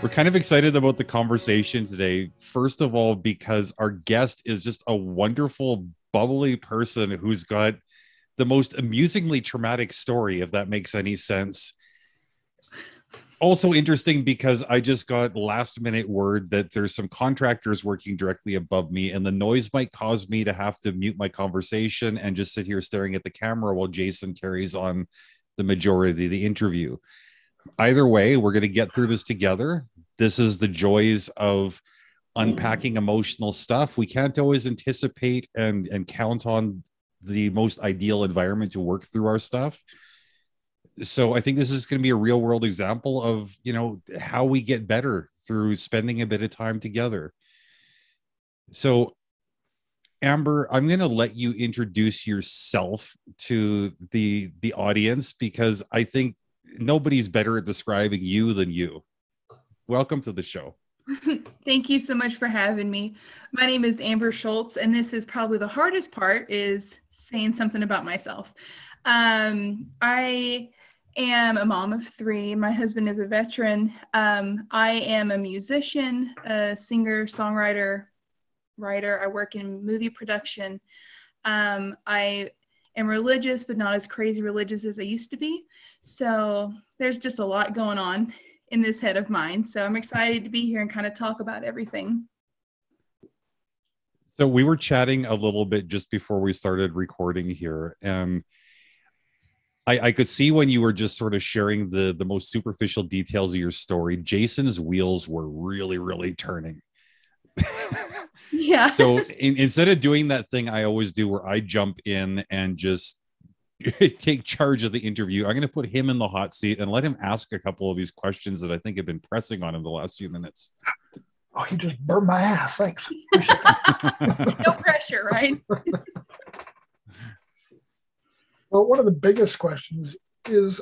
We're kind of excited about the conversation today. First of all, because our guest is just a wonderful, bubbly person who's got the most amusingly traumatic story, if that makes any sense. Also interesting because I just got last minute word that there's some contractors working directly above me, and the noise might cause me to have to mute my conversation and just sit here staring at the camera while Jason carries on the majority of the interview either way, we're going to get through this together. This is the joys of unpacking emotional stuff. We can't always anticipate and and count on the most ideal environment to work through our stuff. So I think this is going to be a real world example of, you know, how we get better through spending a bit of time together. So Amber, I'm going to let you introduce yourself to the the audience because I think nobody's better at describing you than you. Welcome to the show. Thank you so much for having me. My name is Amber Schultz, and this is probably the hardest part is saying something about myself. Um, I am a mom of three. My husband is a veteran. Um, I am a musician, a singer, songwriter, writer. I work in movie production. Um, I am religious, but not as crazy religious as I used to be. So there's just a lot going on in this head of mine. So I'm excited to be here and kind of talk about everything. So we were chatting a little bit just before we started recording here, and I, I could see when you were just sort of sharing the the most superficial details of your story. Jason's wheels were really, really turning. yeah. so in, instead of doing that thing I always do, where I jump in and just take charge of the interview. I'm going to put him in the hot seat and let him ask a couple of these questions that I think have been pressing on him the last few minutes. Oh, he just burned my ass. Thanks. no pressure, right? well, one of the biggest questions is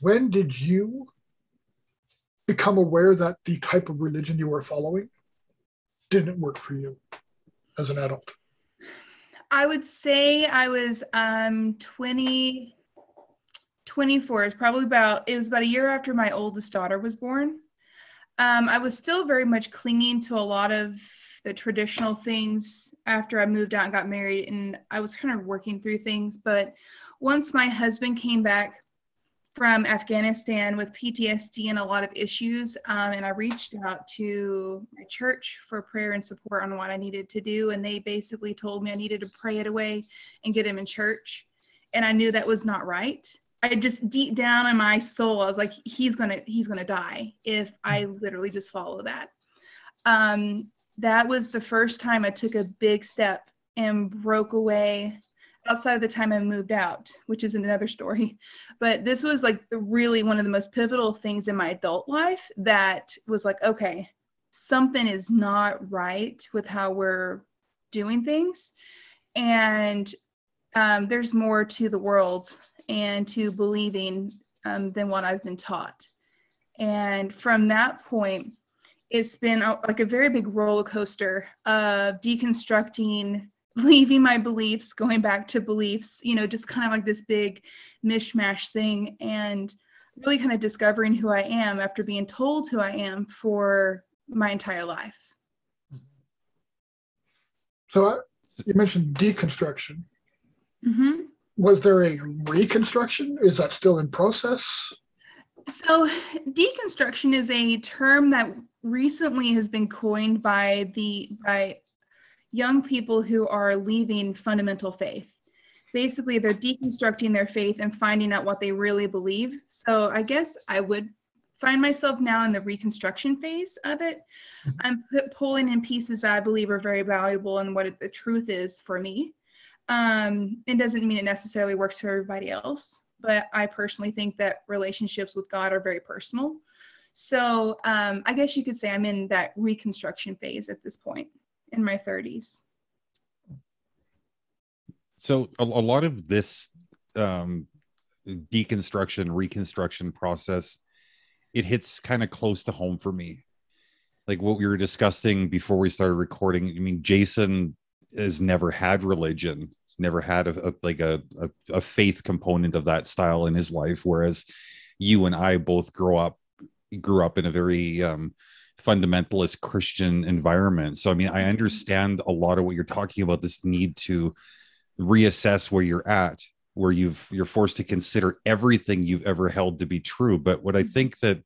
when did you become aware that the type of religion you were following didn't work for you as an adult? I would say I was um 20 24. It's probably about it was about a year after my oldest daughter was born. Um, I was still very much clinging to a lot of the traditional things after I moved out and got married, and I was kind of working through things. But once my husband came back from Afghanistan with PTSD and a lot of issues. Um, and I reached out to my church for prayer and support on what I needed to do. And they basically told me I needed to pray it away and get him in church. And I knew that was not right. I just deep down in my soul, I was like, he's gonna, he's gonna die if I literally just follow that. Um, that was the first time I took a big step and broke away outside of the time I moved out, which is another story. But this was like really one of the most pivotal things in my adult life that was like, okay, something is not right with how we're doing things. And um, there's more to the world and to believing um, than what I've been taught. And from that point, it's been a, like a very big roller coaster of deconstructing leaving my beliefs, going back to beliefs, you know, just kind of like this big mishmash thing and really kind of discovering who I am after being told who I am for my entire life. So uh, you mentioned deconstruction. Mm-hmm. Was there a reconstruction? Is that still in process? So, deconstruction is a term that recently has been coined by the by young people who are leaving fundamental faith. Basically, they're deconstructing their faith and finding out what they really believe. So I guess I would find myself now in the reconstruction phase of it. I'm pulling in pieces that I believe are very valuable and what it, the truth is for me. Um, it doesn't mean it necessarily works for everybody else, but I personally think that relationships with God are very personal. So um, I guess you could say I'm in that reconstruction phase at this point in my 30s. So a, a lot of this um, deconstruction, reconstruction process, it hits kind of close to home for me. Like what we were discussing before we started recording. I mean, Jason has never had religion, never had a, a like a, a, a faith component of that style in his life, whereas you and I both grow up grew up in a very um, fundamentalist Christian environment. So I mean, I Mm-hmm. understand a lot of what you're talking about. This need to reassess where you're at, where you've you're forced to consider everything you've ever held to be true. But what I think that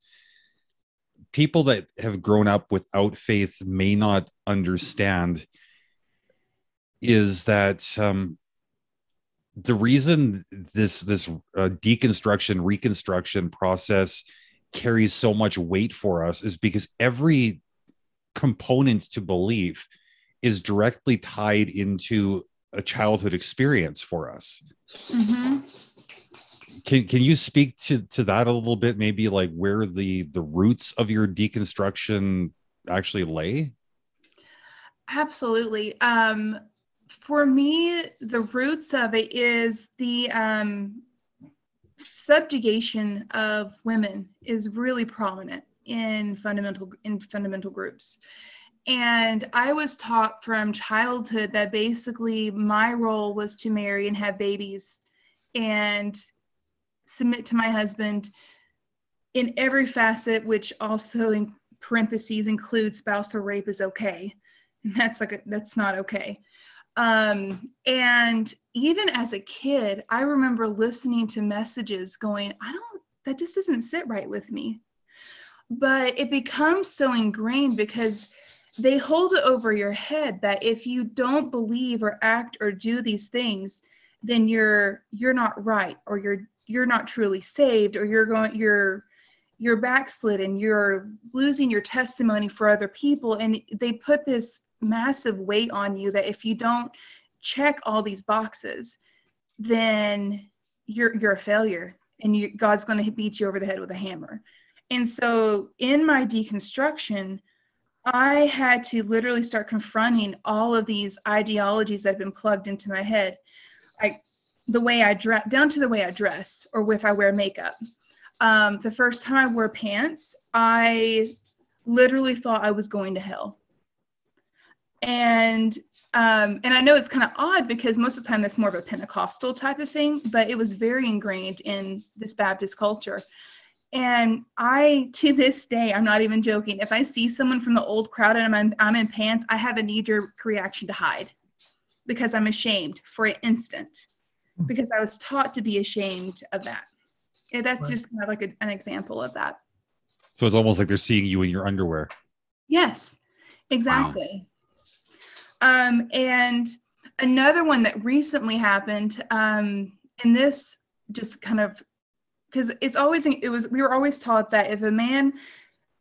people that have grown up without faith may not understand is that um, the reason this this uh, deconstruction reconstruction process carries so much weight for us is because every component to belief is directly tied into a childhood experience for us. Hmm can can you speak to to that a little bit maybe like where the the roots of your deconstruction actually lay? Absolutely. Um, for me, the roots of it is the um, subjugation of women is really prominent in fundamental in fundamental groups. And I was taught from childhood that basically my role was to marry and have babies and submit to my husband in every facet, which also in parentheses includes spousal rape is okay. And that's like a, that's not okay. Um, and even as a kid, I remember listening to messages going, I don't, that just doesn't sit right with me. But it becomes so ingrained because they hold it over your head that if you don't believe or act or do these things, then you're you're not right or you're you're not truly saved or you're going you're you're backslidden you're losing your testimony for other people and they put this massive weight on you that if you don't check all these boxes then you're you're a failure and you, god's going to beat you over the head with a hammer. And so in my deconstruction i had to literally start confronting all of these ideologies that have been plugged into my head. Like the way i dress down to the way i dress or if i wear makeup. Um, the first time I wore pants, I literally thought I was going to hell. And um, and I know it's kind of odd because most of the time that's more of a Pentecostal type of thing, but it was very ingrained in this Baptist culture. And I, to this day, I'm not even joking. If I see someone from the old crowd and I'm, I'm in pants, I have a knee jerk reaction to hide because I'm ashamed for an instant because I was taught to be ashamed of that. Yeah, that's Right. just kind of like a, an example of that. so it's almost like they're seeing you in your underwear Yes, exactly. Um, and another one that recently happened, um, and this just kind of because it's always it was we were always taught that if a man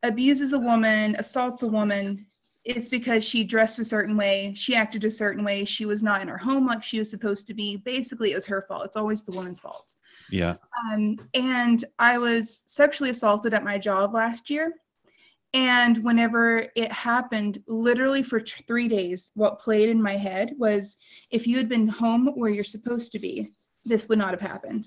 abuses a woman, assaults a woman, it's because she dressed a certain way, she acted a certain way, she was not in her home like she was supposed to be. Basically, it was her fault. It's always the woman's fault. yeah Um, and I was sexually assaulted at my job last year. And whenever it happened, literally for t- three days, what played in my head was if you had been home where you're supposed to be, this would not have happened.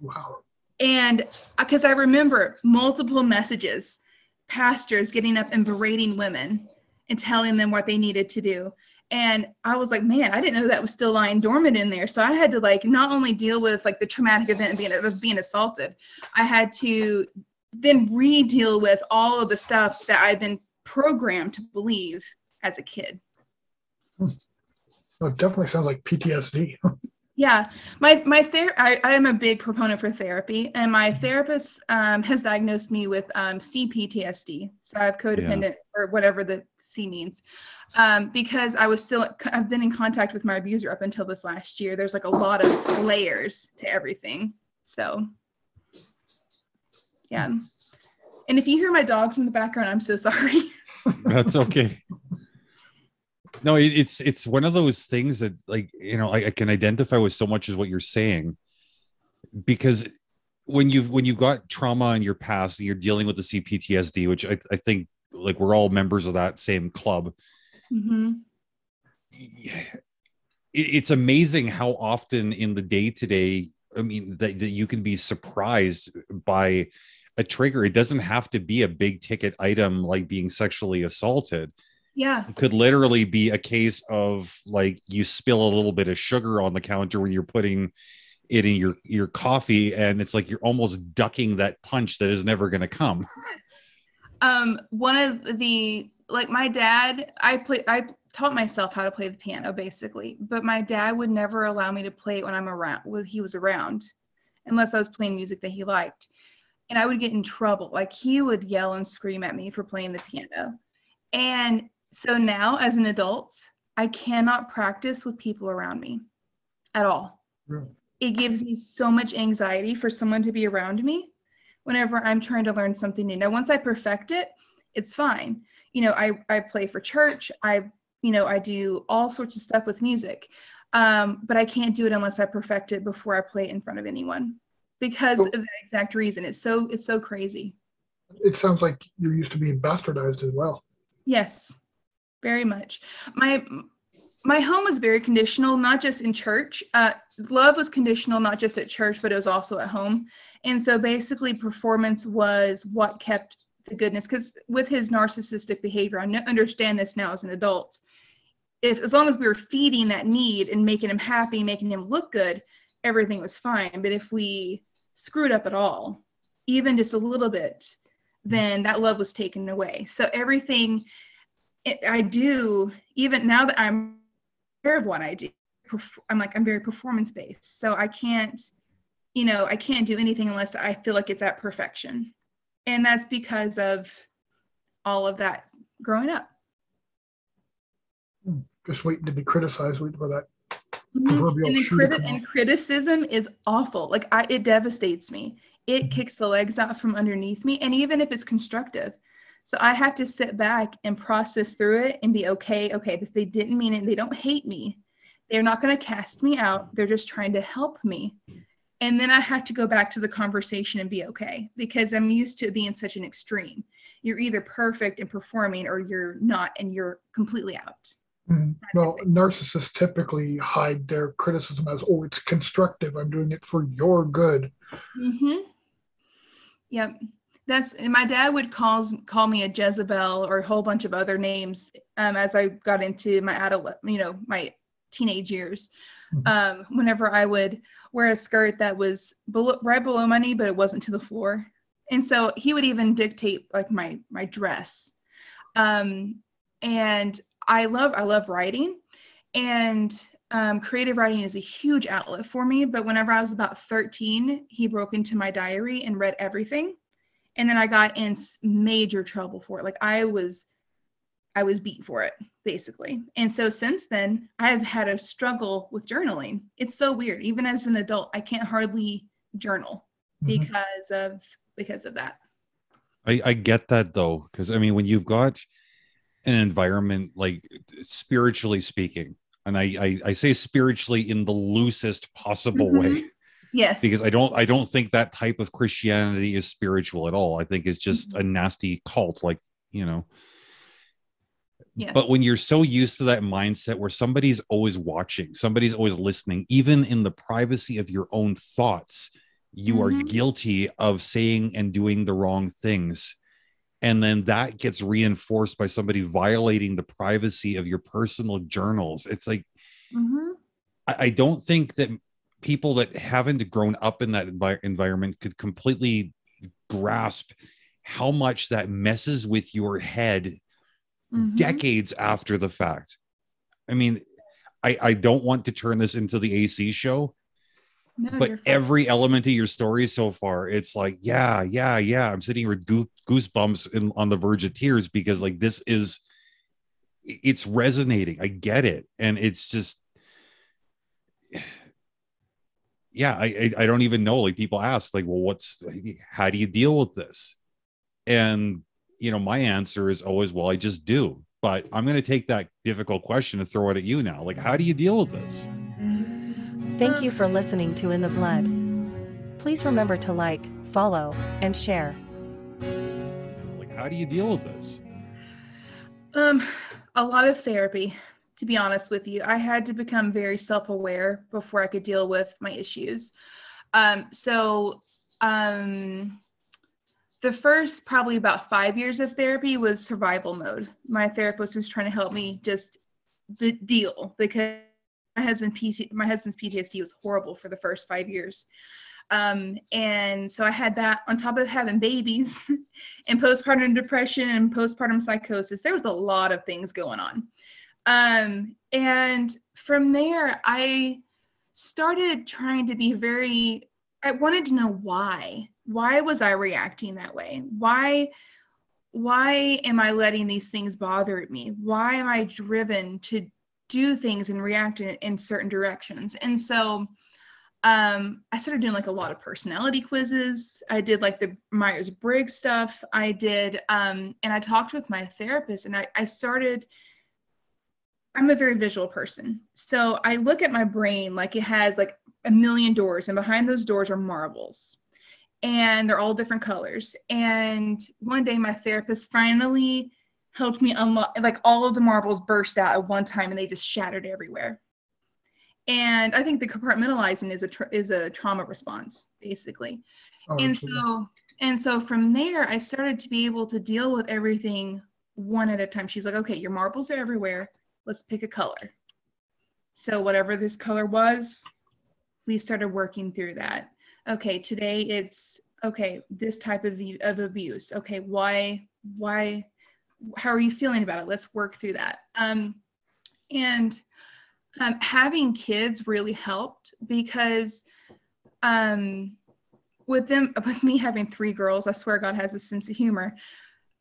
Wow. And uh, because I remember multiple messages, pastors getting up and berating women and telling them what they needed to do. And I was like, man, I didn't know that was still lying dormant in there. So I had to like not only deal with like the traumatic event of being, of being assaulted, I had to then re-deal with all of the stuff that I've been programmed to believe as a kid. Well, it definitely sounds like PTSD. Yeah, my my ther- I, I am a big proponent for therapy, and my therapist um, has diagnosed me with um, CPTSD. So I have codependent or whatever the C means, um, because I was still I've been in contact with my abuser up until this last year. There's like a lot of layers to everything. So yeah, and if you hear my dogs in the background, I'm so sorry. that's okay no it, it's it's one of those things that like you know I, I can identify with so much as what you're saying because when you've when you've got trauma in your past and you're dealing with the CPTSD, which I, I think like we're all members of that same club. Mm-hmm. It, it's amazing how often in the day to day, I mean, that, that you can be surprised by a trigger. It doesn't have to be a big ticket item like being sexually assaulted. Yeah. It could literally be a case of like you spill a little bit of sugar on the counter when you're putting it in your your coffee and it's like you're almost ducking that punch that is never going to come um one of the like my dad i play i taught myself how to play the piano basically but my dad would never allow me to play it when i'm around when he was around unless i was playing music that he liked and i would get in trouble like he would yell and scream at me for playing the piano and so now as an adult i cannot practice with people around me at all Really? it gives me so much anxiety for someone to be around me whenever I'm trying to learn something new. Now, once I perfect it, it's fine. You know, I, I play for church. I, you know, I do all sorts of stuff with music. Um, but I can't do it unless I perfect it before I play it in front of anyone because So- of that exact reason. It's so, it's so crazy. It sounds like you're used to being bastardized as well. Yes, very much. My my home was very conditional, not just in church. Uh, love was conditional, not just at church, but it was also at home. And so basically, performance was what kept the goodness. Because with his narcissistic behavior, I understand this now as an adult. If as long as we were feeding that need and making him happy, making him look good, everything was fine. But if we screwed up at all, even just a little bit, mm-hmm. then that love was taken away. So everything it, I do, even now that I'm aware of what I do, I'm like, I'm very performance based. So I can't, you know, I can't do anything unless I feel like it's at perfection. And that's because of all of that growing up. Hmm. Just waiting to be criticized, for that. Mhm. Proverbial And, the criti- and criticism is awful. Like I, it devastates me. It Mhm. kicks the legs out from underneath me, and even if it's constructive, so I have to sit back and process through it and be okay. Okay, this, they didn't mean it. They don't hate me. They're not going to cast me out. They're just trying to help me. And then I have to go back to the conversation and be okay because I'm used to it being such an extreme. You're either perfect and performing or you're not and you're completely out. Mhm. Well, narcissists typically hide their criticism as, oh, it's constructive. I'm doing it for your good. Mm-hmm. Yep. That's and my dad would calls call me a Jezebel or a whole bunch of other names um, as I got into my adult, you know, my teenage years. Mhm. Um, whenever I would wear a skirt that was below, right below my knee, but it wasn't to the floor, and so he would even dictate like my my dress. Um, and I love I love writing, and um, creative writing is a huge outlet for me. But whenever I was about 13, he broke into my diary and read everything. And then I got in major trouble for it. Like I was, I was beat for it basically. And so since then, I've had a struggle with journaling. It's so weird. Even as an adult, I can't hardly journal Mhm. because of because of that. I, I get that though, because I mean, when you've got an environment like spiritually speaking, and I, I I say spiritually in the loosest possible Mhm. way, Yes. because I don't I don't think that type of Christianity is spiritual at all. I think it's just a nasty cult, like you know. yes. But when you're so used to that mindset where somebody's always watching, somebody's always listening, even in the privacy of your own thoughts, you are Mhm. guilty of saying and doing the wrong things. And then that gets reinforced by somebody violating the privacy of your personal journals. It's like, Mhm. I, I don't think that people that haven't grown up in that envi- environment could completely grasp how much that messes with your head Mhm. decades after the fact. I mean, I, I don't want to turn this into the AC show, No, but every element of your story so far, it's like, yeah, yeah, yeah. I'm sitting here with goo- goosebumps in, on the verge of tears because, like, this is, it's resonating. I get it. And it's just, yeah, I, I, I don't even know. Like, people ask, like, well, what's, how do you deal with this? And, you know, my answer is always, well, I just do. But I'm going to take that difficult question and throw it at you now. Like, how do you deal with this? Thank you for listening to In the Blood. Please remember to like, follow, and share. Like, how do you deal with this? Um, a lot of therapy, to be honest with you. I had to become very self-aware before I could deal with my issues. Um, so um the first probably about five years of therapy was survival mode. My therapist was trying to help me just d- deal because my husband PT, my husband's PTSD was horrible for the first five years. Um, and so I had that on top of having babies and postpartum depression and postpartum psychosis. There was a lot of things going on. Um, and from there, I started trying to be very, I wanted to know why. Why was I reacting that way? Why? Why am I letting these things bother me? Why am I driven to do things and react in, in certain directions? And so um, I started doing like a lot of personality quizzes. I did like the Myers Briggs stuff. I did, um, and I talked with my therapist, and I, I started. I'm a very visual person, so I look at my brain like it has like a million doors, and behind those doors are marbles, and they're all different colors. And one day, my therapist finally helped me unlock, like all of the marbles burst out at one time, and they just shattered everywhere. And i think the compartmentalizing is a tra- is a trauma response basically. Oh, and so and so from there i started to be able to deal with everything one at a time. She's like okay your marbles are everywhere. Let's pick a color. So whatever this color was we started working through that. Okay today it's okay this type of, of abuse. Okay why why how are you feeling about it? Let's work through that. Um and um, having kids really helped because um, with them with me having three girls i swear god has a sense of humor.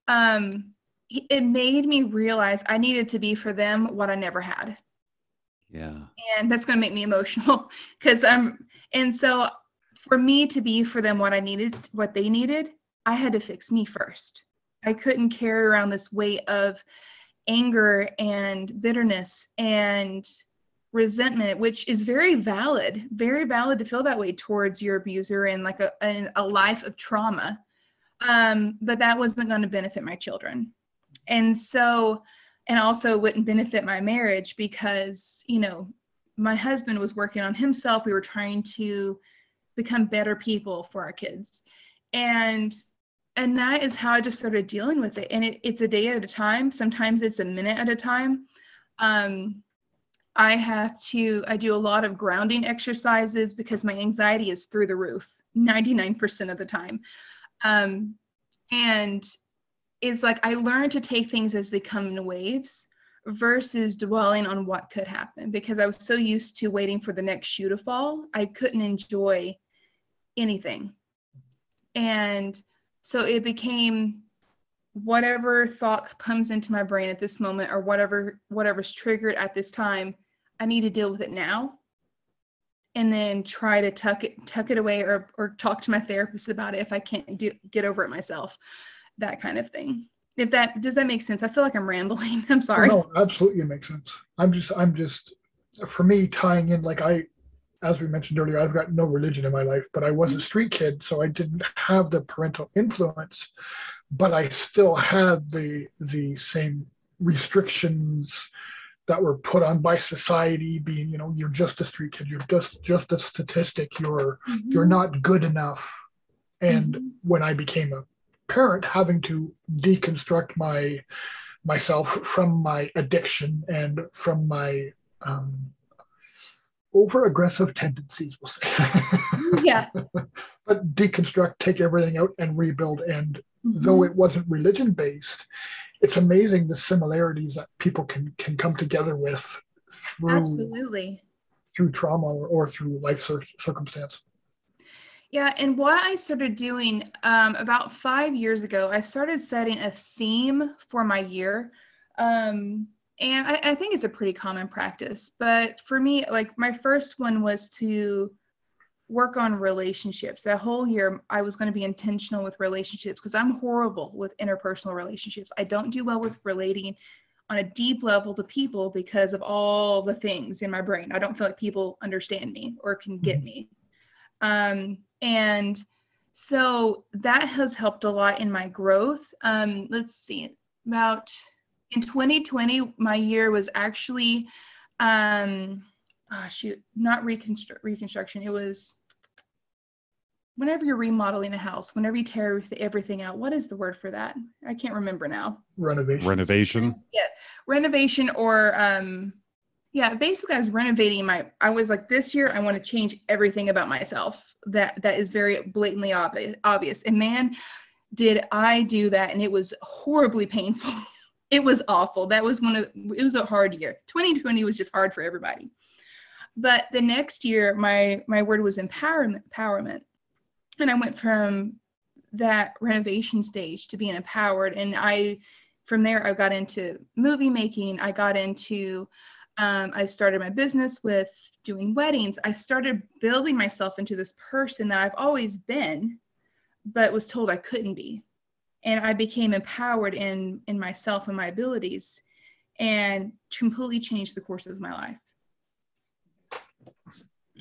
Um, it made me realize i needed to be for them what i never had. Yeah. and that's going to make me emotional because i'm and so for me to be for them what i needed what they needed i had to fix me first i couldn't carry around this weight of anger and bitterness and resentment which is very valid very valid to feel that way towards your abuser and like a, a, a life of trauma. Um, but that wasn't going to benefit my children. And so and also wouldn't benefit my marriage because you know my husband was working on himself. We were trying to become better people for our kids. And and that is how i just started dealing with it. And it, it's a day at a time. Sometimes it's a minute at a time. Um, i have to i do a lot of grounding exercises because my anxiety is through the roof 99% of the time. Um, and it's like I learned to take things as they come in waves versus dwelling on what could happen because I was so used to waiting for the next shoe to fall, I couldn't enjoy anything. And so it became whatever thought comes into my brain at this moment or whatever whatever's triggered at this time, I need to deal with it now. And then try to tuck it tuck it away or or talk to my therapist about it if I can't do, get over it myself that kind of thing. If that does that make sense? I feel like I'm rambling. I'm sorry. No, absolutely it makes sense. I'm just, I'm just, for me, tying in, like I, as we mentioned earlier, I've got no religion in my life, but I was a street kid, so I didn't have the parental influence, but I still had the the same restrictions that were put on by society being you know you're just a street kid you're just just a statistic you're Mhm. you're not good enough and Mhm. when i became a parent having to deconstruct my myself from my addiction and from my um, over aggressive tendencies we'll say yeah. but deconstruct take everything out and rebuild and Mhm. though it wasn't religion based it's amazing the similarities that people can can come together with through Absolutely. through trauma or, or through life cir- circumstance Yeah, and what I started doing um, about five years ago, I started setting a theme for my year. Um, and I, I think it's a pretty common practice. But for me, like my first one was to work on relationships. That whole year, I was going to be intentional with relationships because I'm horrible with interpersonal relationships. I don't do well with relating on a deep level to people because of all the things in my brain. I don't feel like people understand me or can get Mhm. me. Um, and so that has helped a lot in my growth. Um, let's see, about in 2020, my year was actually, um, oh shoot, not reconstru- reconstruction. It was whenever you're remodeling a house, whenever you tear everything out, what is the word for that? I can't remember now. Renovation. Renovation. Yeah, renovation or um, yeah, basically I was renovating my. I was like, this year I want to change everything about myself. That that is very blatantly obvious. Obvious, and man, did I do that, and it was horribly painful. it was awful. That was one of. It was a hard year. 2020 was just hard for everybody. But the next year, my my word was empowerment. Empowerment and I went from that renovation stage to being empowered. And I, from there, I got into movie making. I got into, um, I started my business with doing weddings. I started building myself into this person that I've always been, but was told I couldn't be. And I became empowered in in myself and my abilities, and completely changed the course of my life.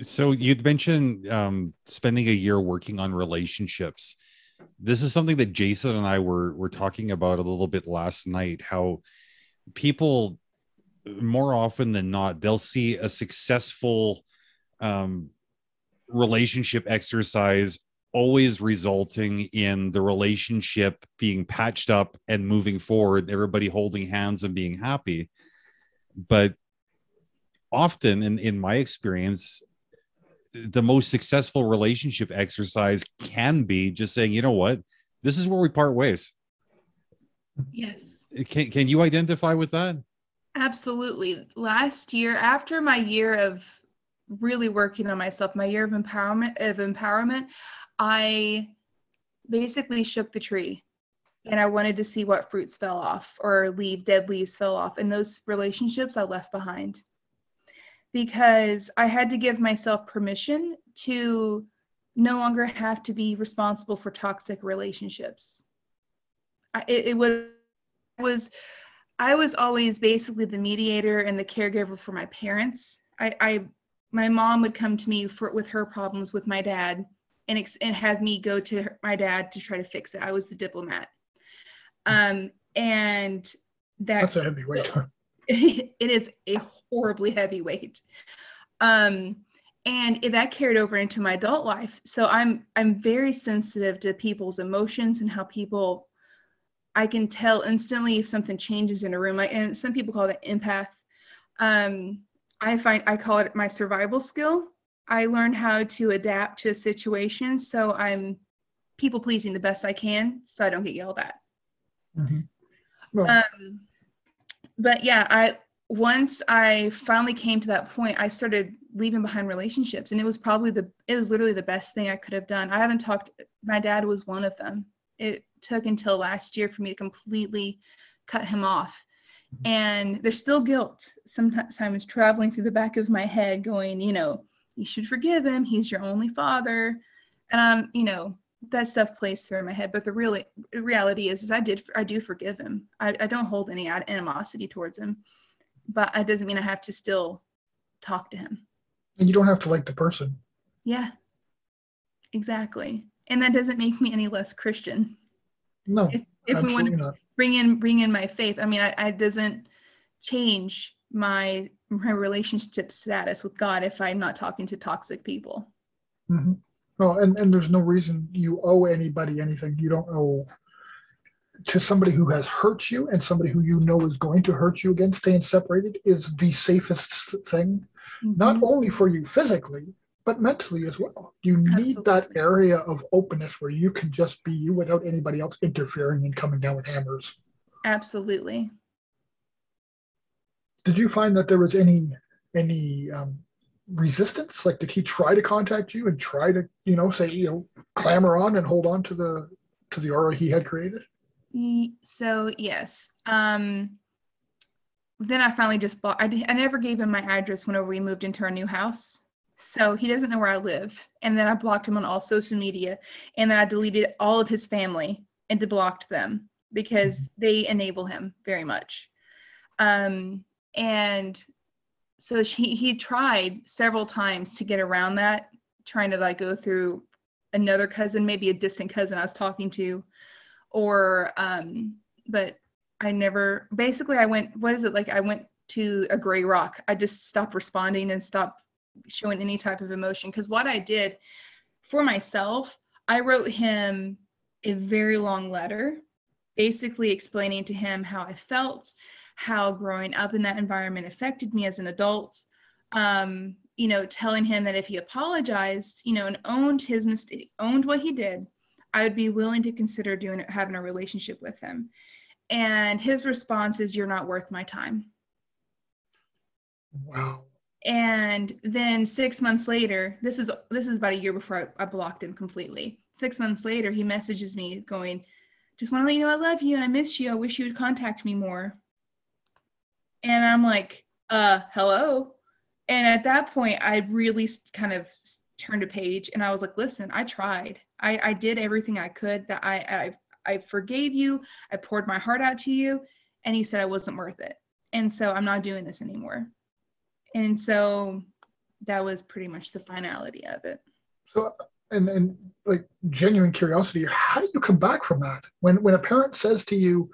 So you'd mentioned um, spending a year working on relationships. This is something that jason and i were were talking about a little bit last night how people more often than not they'll see a successful um, relationship exercise always resulting in the relationship being patched up and moving forward everybody holding hands and being happy but often in, in my experience the most successful relationship exercise can be just saying, you know what, this is where we part ways. Yes. Can can you identify with that? Absolutely. Last year, after my year of really working on myself, my year of empowerment of empowerment, I basically shook the tree and I wanted to see what fruits fell off or leave dead leaves fell off. And those relationships I left behind because I had to give myself permission to no longer have to be responsible for toxic relationships. I, it, it was was I was always basically the mediator and the caregiver for my parents. I, I my mom would come to me for with her problems with my dad and ex, and have me go to her, my dad to try to fix it. I was the diplomat. Um, and that that's a heavy weight. it is a horribly heavy weight. Um, and that carried over into my adult life. So I'm I'm very sensitive to people's emotions and how people I can tell instantly if something changes in a room. Like, and some people call that empath. Um, I find I call it my survival skill. I learn how to adapt to a situation, so I'm people pleasing the best I can, so I don't get yelled at. Mm-hmm. Well, um, but yeah, I once I finally came to that point, I started leaving behind relationships, and it was probably the it was literally the best thing I could have done. I haven't talked. My dad was one of them. It took until last year for me to completely cut him off, and there's still guilt sometimes traveling through the back of my head, going, you know, you should forgive him. He's your only father, and I'm, you know, that stuff plays through my head but the real reality is, is i did i do forgive him. I, I don't hold any animosity towards him but it doesn't mean i have to still talk to him. And you don't have to like the person. Yeah. Exactly. And that doesn't make me any less christian. No if, if we want to not. bring in bring in my faith i mean I, I doesn't change my my relationship status with god if i'm not talking to toxic people mm-hmm. Well, and, and there's no reason you owe anybody anything. You don't owe to somebody who has hurt you and somebody who you know is going to hurt you again. Staying separated is the safest thing, mm-hmm. not only for you physically, but mentally as well. You need Absolutely. that area of openness where you can just be you without anybody else interfering and coming down with hammers. Absolutely. Did you find that there was any any um, resistance? Like, did he try to contact you and try to, you know, say, you know, clamor on and hold on to the to the aura he had created? So yes. Um, then I finally just bought. I, I never gave him my address whenever we moved into our new house. So he doesn't know where I live. And then I blocked him on all social media. And then I deleted all of his family and blocked them because mm-hmm. they enable him very much. Um, and so she he tried several times to get around that trying to like go through another cousin, maybe a distant cousin I was talking to, or um, but I never basically I went what is it like I went to a gray rock. I just stopped responding and stopped showing any type of emotion because what I did for myself, I wrote him a very long letter basically explaining to him how I felt, how growing up in that environment affected me as an adult. Um, you know, telling him that if he apologized, you know, and owned his mistake, owned what he did, I would be willing to consider doing having a relationship with him. And his response is, "You're not worth my time." Wow. And then six months later, this is this is about a year before I, I blocked him completely. Six months later, he messages me going, "Just want to let you know I love you and I miss you. I wish you would contact me more." And I'm like, "Uh, hello." And at that point, I really kind of turned a page and I was like, "Listen, I tried. I I did everything I could. That I I I forgave you. I poured my heart out to you." And he said I wasn't worth it. And so I'm not doing this anymore and so that was pretty much the finality of it so and and like genuine curiosity how do you come back from that when when a parent says to you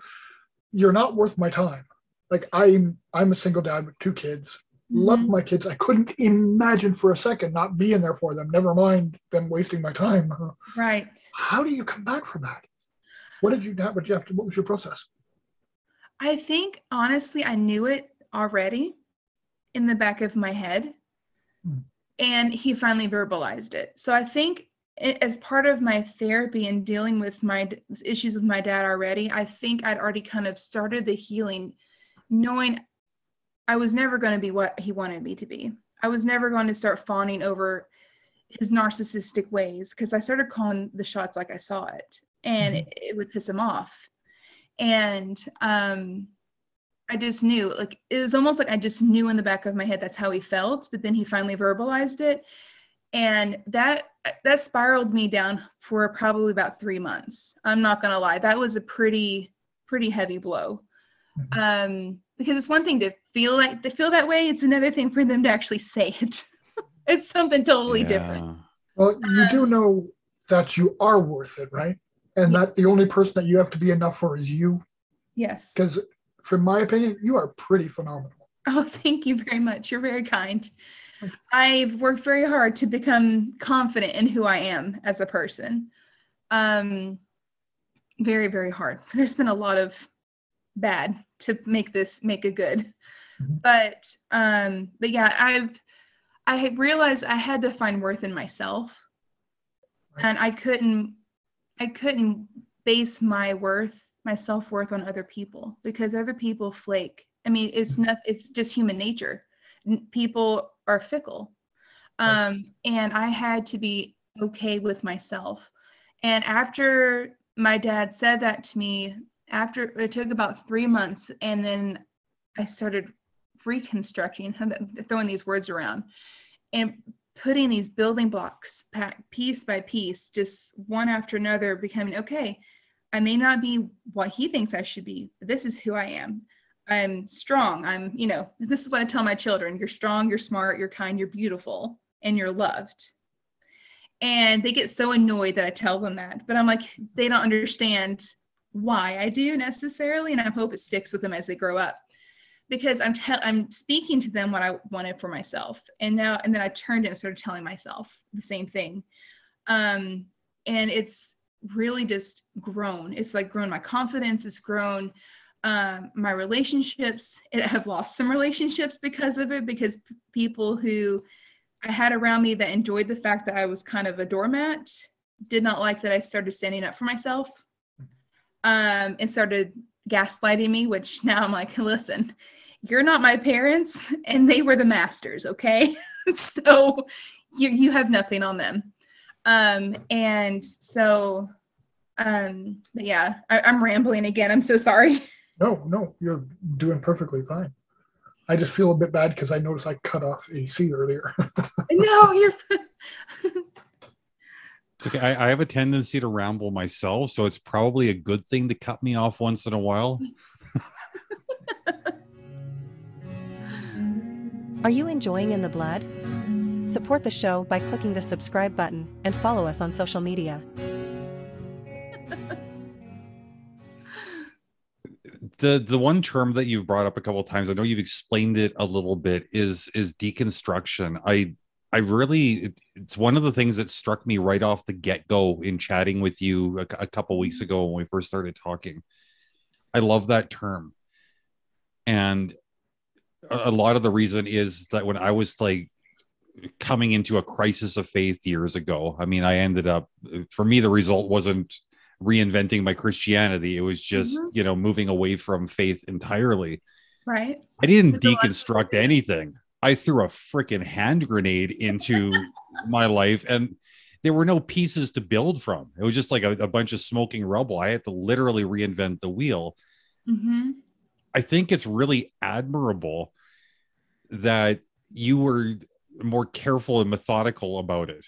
you're not worth my time like i'm i'm a single dad with two kids mm-hmm. love my kids i couldn't imagine for a second not being there for them never mind them wasting my time right how do you come back from that what did you have what, you have to, what was your process i think honestly i knew it already in the back of my head. Hmm. And he finally verbalized it. So I think as part of my therapy and dealing with my issues with my dad already, I think I'd already kind of started the healing knowing I was never going to be what he wanted me to be. I was never going to start fawning over his narcissistic ways because I started calling the shots like I saw it and mm-hmm. it, it, would piss him off. And um, I just knew, like, it was almost like I just knew in the back of my head that's how he felt, but then he finally verbalized it. And that that spiraled me down for probably about three months. I'm not gonna lie. That was a pretty, pretty heavy blow. Mm-hmm. Um, because it's one thing to feel like to feel that way, it's another thing for them to actually say it. it's something totally yeah. different. Well, you um, do know that you are worth it, right? And yeah. that the only person that you have to be enough for is you. Yes. Because from my opinion, you are pretty phenomenal. Oh, thank you very much. You're very kind. I've worked very hard to become confident in who I am as a person. Um, very, very hard. There's been a lot of bad to make this make a good. Mm-hmm. But um, but yeah, I've I realized I had to find worth in myself. Right. And I couldn't I couldn't base my worth my self-worth on other people because other people flake i mean it's not it's just human nature people are fickle um, and i had to be okay with myself and after my dad said that to me after it took about three months and then i started reconstructing throwing these words around and putting these building blocks back piece by piece just one after another becoming okay I may not be what he thinks I should be, but this is who I am. I'm strong. I'm, you know, this is what I tell my children you're strong, you're smart, you're kind, you're beautiful, and you're loved. And they get so annoyed that I tell them that. But I'm like, they don't understand why I do necessarily. And I hope it sticks with them as they grow up because I'm, te- I'm speaking to them what I wanted for myself. And now, and then I turned and started telling myself the same thing. Um, and it's, really just grown. It's like grown my confidence, it's grown um, my relationships. I have lost some relationships because of it, because p- people who I had around me that enjoyed the fact that I was kind of a doormat did not like that I started standing up for myself um, and started gaslighting me, which now I'm like, listen, you're not my parents and they were the masters, okay? so you, you have nothing on them. Um, and so, um, yeah, I, I'm rambling again. I'm so sorry. No, no, you're doing perfectly fine. I just feel a bit bad because I noticed I cut off AC earlier. no, you're. It's okay. I, I, have a tendency to ramble myself, so it's probably a good thing to cut me off once in a while. Are you enjoying In the Blood? Support the show by clicking the subscribe button and follow us on social media. the the one term that you've brought up a couple of times i know you've explained it a little bit is is deconstruction i i really, it's one of the things that struck me right off the get-go in chatting with you a, a couple weeks ago when we first started talking i love that term and a, a lot of the reason is that when i was like coming into a crisis of faith years ago i mean i ended up for me the result wasn't reinventing my Christianity. It was just, mm-hmm. you know, moving away from faith entirely. Right. I didn't deconstruct anything. I threw a freaking hand grenade into my life and there were no pieces to build from. It was just like a, a bunch of smoking rubble. I had to literally reinvent the wheel. Mm-hmm. I think it's really admirable that you were more careful and methodical about it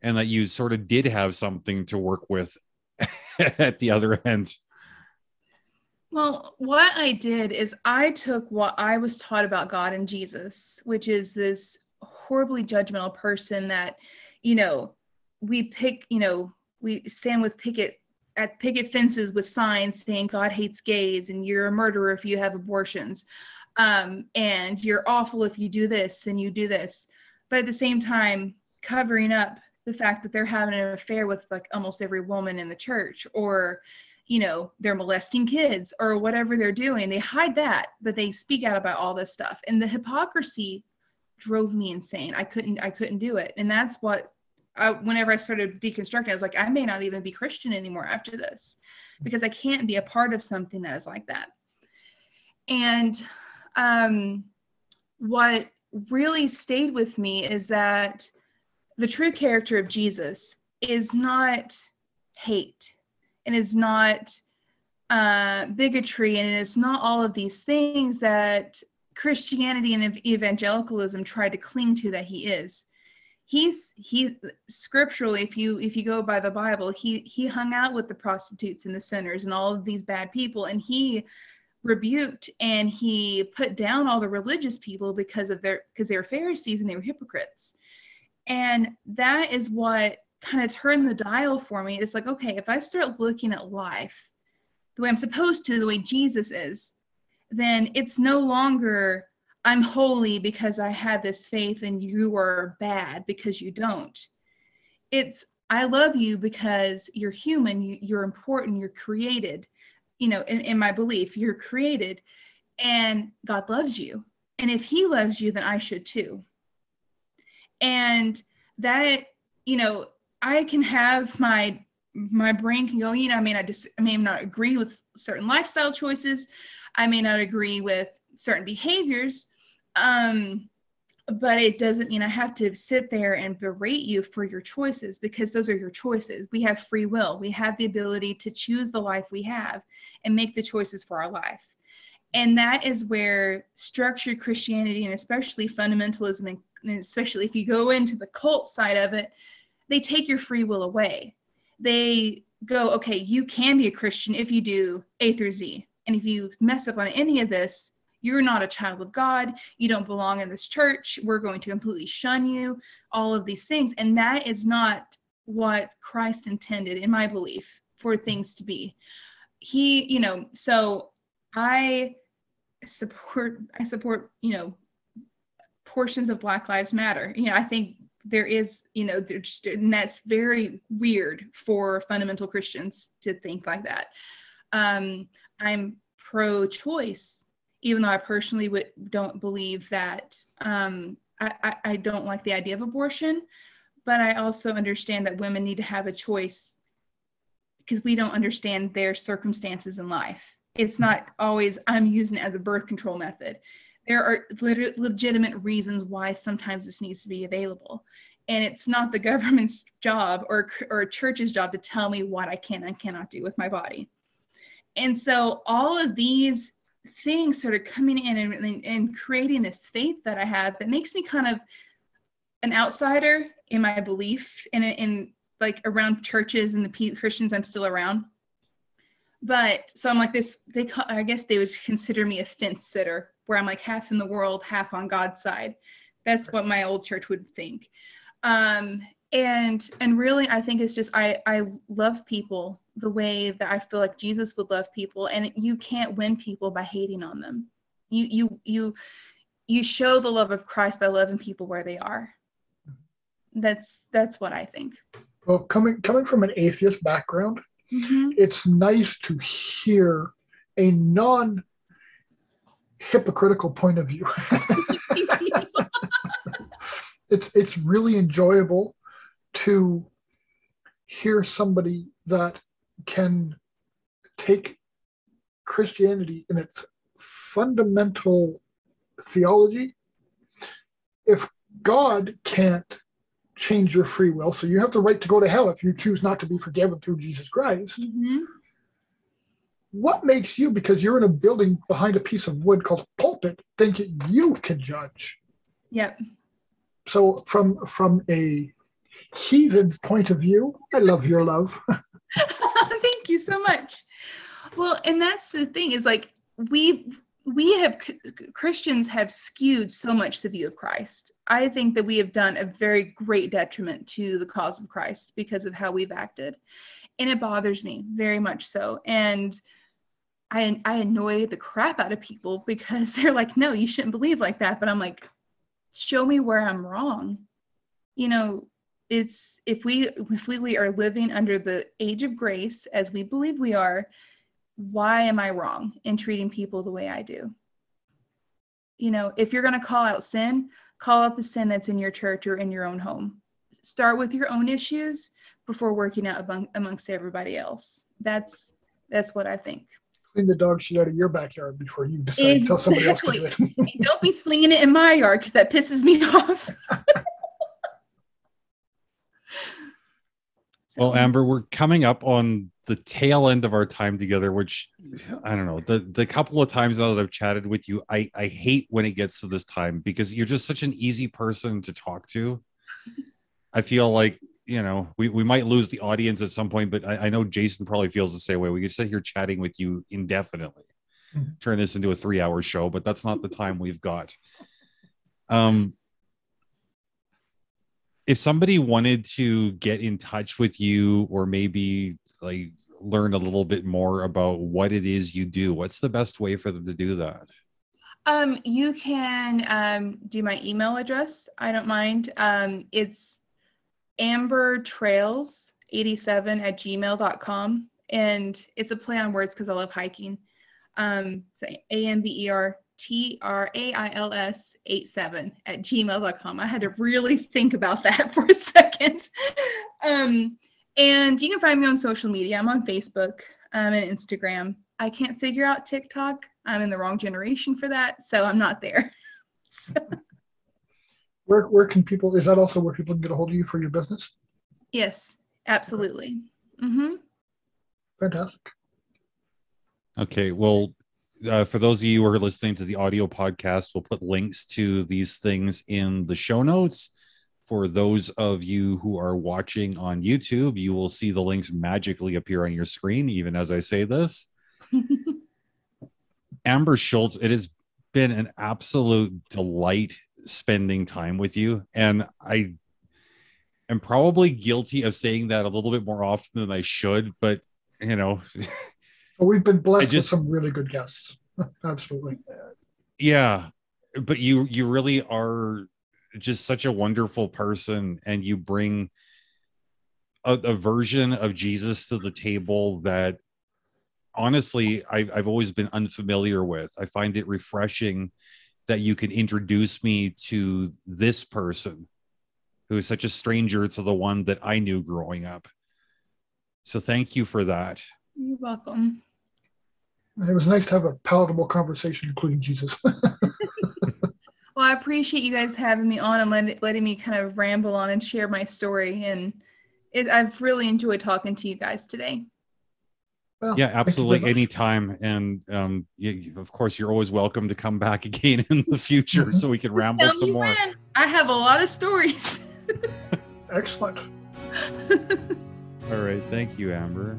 and that you sort of did have something to work with at the other end? Well, what I did is I took what I was taught about God and Jesus, which is this horribly judgmental person that, you know, we pick, you know, we stand with picket at picket fences with signs saying God hates gays and you're a murderer if you have abortions. Um, and you're awful if you do this and you do this. But at the same time, covering up the fact that they're having an affair with like almost every woman in the church or you know they're molesting kids or whatever they're doing they hide that but they speak out about all this stuff. And the hypocrisy drove me insane. I couldn't i couldn't do it. And that's what I, whenever i started deconstructing i was like i may not even be christian anymore after this because i can't be a part of something that is like that. And um what really stayed with me is that the true character of Jesus is not hate and is not uh, bigotry and it is not all of these things that Christianity and evangelicalism try to cling to that he is. He's he scripturally, if you if you go by the Bible, he he hung out with the prostitutes and the sinners and all of these bad people, and he rebuked and he put down all the religious people because of their because they were Pharisees and they were hypocrites. And that is what kind of turned the dial for me. It's like, okay, if I start looking at life the way I'm supposed to, the way Jesus is, then it's no longer I'm holy because I have this faith and you are bad because you don't. It's I love you because you're human, you, are important, you're created. You know, in, in my belief, you're created and God loves you. And if he loves you, then I should too and that you know i can have my my brain can go you know i may not just i may not agree with certain lifestyle choices. I may not agree with certain behaviors um but it doesn't mean i have to sit there and berate you for your choices because those are your choices. We have free will. We have the ability to choose the life we have and make the choices for our life. And that is where structured christianity and especially fundamentalism and especially if you go into the cult side of it, they take your free will away. They go, okay, you can be a Christian if you do A through Z. And if you mess up on any of this, you're not a child of God. You don't belong in this church. We're going to completely shun you, all of these things. And that is not what Christ intended, in my belief, for things to be. He, you know, so I support, I support, you know, portions of Black Lives Matter. You know, I think there is, you know, just, and that's very weird for fundamental Christians to think like that. Um, I'm pro-choice, even though I personally w- don't believe that. Um, I, I, I don't like the idea of abortion, but I also understand that women need to have a choice because we don't understand their circumstances in life. It's not always I'm using it as a birth control method there are legitimate reasons why sometimes this needs to be available and it's not the government's job or or a church's job to tell me what I can and cannot do with my body. And so all of these things sort of coming in and, and, and, creating this faith that I have that makes me kind of an outsider in my belief in in like around churches and the Christians I'm still around. But so I'm like this. They I guess they would consider me a fence sitter where I'm like half in the world, half on God's side, That's what my old church would think. Um, and and really I think it's just I I love people the way that I feel like Jesus would love people and you can't win people by hating on them. You you you you show the love of Christ by loving people where they are. That's that's what I think. Well, coming coming from an atheist background, Mhm. it's nice to hear a non hypocritical point of view. it's it's really enjoyable to hear somebody that can take Christianity in its fundamental theology. If God can't change your free will, so you have the right to go to hell if you choose not to be forgiven through Jesus Christ. Mhm. What makes you, because you're in a building behind a piece of wood called a pulpit, think you can judge? Yep. So from from a heathen's point of view, I love your love. Thank you so much. Well, and that's the thing is like we we have Christians have skewed so much the view of Christ. I think that we have done a very great detriment to the cause of Christ because of how we've acted. And it bothers me very much so. And I I annoy the crap out of people because they're like, "No, you shouldn't believe like that." But I'm like, "Show me where I'm wrong." You know, it's if we if we are living under the age of grace as we believe we are why am i wrong in treating people the way i do you know if you're going to call out sin call out the sin that's in your church or in your own home start with your own issues before working out among, amongst everybody else that's that's what i think Clean the dog shit out of your backyard before you decide to tell somebody else to do it. And don't be slinging it in my yard because that pisses me off Well, Amber, we're coming up on the tail end of our time together, which I don't know. The the couple of times that I've chatted with you, I I hate when it gets to this time because you're just such an easy person to talk to. I feel like you know we, we might lose the audience at some point, but I, I know Jason probably feels the same way. We could sit here chatting with you indefinitely, Mhm. turn this into a three hour show, but that's not the time we've got. Um, if somebody wanted to get in touch with you or maybe like learn a little bit more about what it is you do what's the best way for them to do that Um, you can um, do my email address. I don't mind. Um, it's ambertrails87 at gmail.com. And it's a play on words because I love hiking. Um, so A M B E R T R A I L S 87 at gmail.com. I had to really think about that for a second. Um, and you can find me on social media. I'm on Facebook um, and Instagram. I can't figure out TikTok. I'm in the wrong generation for that, so I'm not there. So, Where where can people is that also where people can get a hold of you for your business? yes, absolutely. Mm-hmm. Fantastic. okay well uh, for those of you who are listening to the audio podcast we'll put links to these things in the show notes for those of you who are watching on youtube you will see the links magically appear on your screen even as i say this Amber Schultz, it has been an absolute delight spending time with you. And I am probably guilty of saying that a little bit more often than I should, but you know, we've been blessed just- with some really good guests. Absolutely. yeah, but you you really are just such a wonderful person and you bring a, a version of Jesus to the table that honestly I've, I've always been unfamiliar with. I find it refreshing that you can introduce me to this person who is such a stranger to the one that I knew growing up. So thank you for that. You're welcome. It was nice to have a palatable conversation, including Jesus. Well, I appreciate you guys having me on and letting, letting me kind of ramble on and share my story. And it, I've really enjoyed talking to you guys today. Well, Yeah, thank you very absolutely. Anytime. And um, you, of course, you're always welcome to come back again in the future so we can ramble Tell some more. when. I have a lot of stories. Excellent. All right. Thank you, Amber.